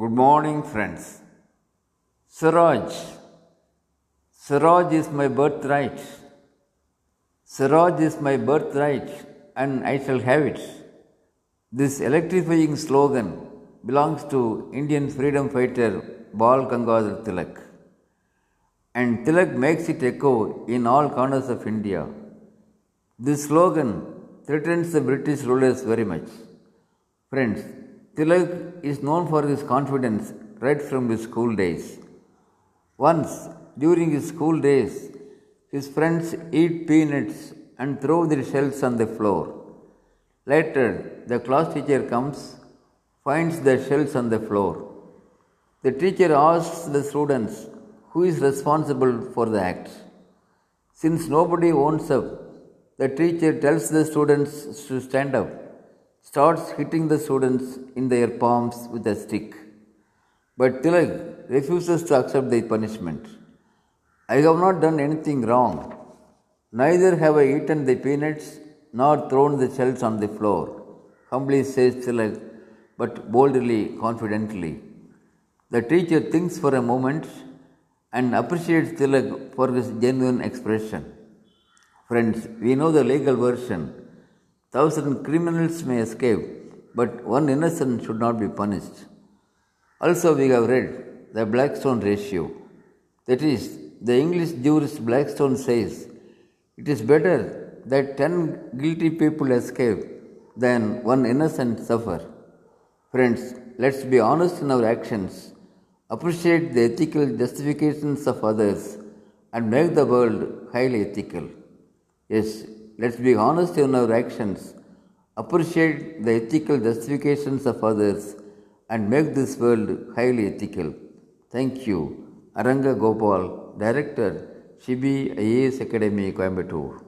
Good morning, friends. Swaraj. Swaraj is my birthright. Swaraj is my birthright, and I shall have it. This electrifying slogan belongs to Indian freedom fighter Bal Gangadhar Tilak. And Tilak makes it echo in all corners of India. This slogan threatens the British rulers very much. Friends, Tilak is known for his confidence right from his school days. Once, during his school days, his friends eat peanuts and throw their shells on the floor. Later, the class teacher comes, finds the shells on the floor. The teacher asks the students who is responsible for the act. Since nobody owns up, the teacher tells the students to stand up, starts hitting the students in their palms with a stick. But Tilak refuses to accept the punishment. I have not done anything wrong. Neither have I eaten the peanuts nor thrown the shells on the floor, humbly says Tilak, but boldly, confidently. The teacher thinks for a moment and appreciates Tilak for his genuine expression. Friends, we know the legal version. Thousand criminals may escape, but one innocent should not be punished. Also, we have read the Blackstone ratio. That is, the English jurist Blackstone says it is better that ten guilty people escape than one innocent suffer. Friends, let's be honest in our actions, appreciate the ethical justifications of others, and make the world highly ethical. Yes, let's be honest in our actions, appreciate the ethical justifications of others, and make this world highly ethical. Thank you. Aranga Gopal, Director, Shibi IAS Academy, Coimbatore.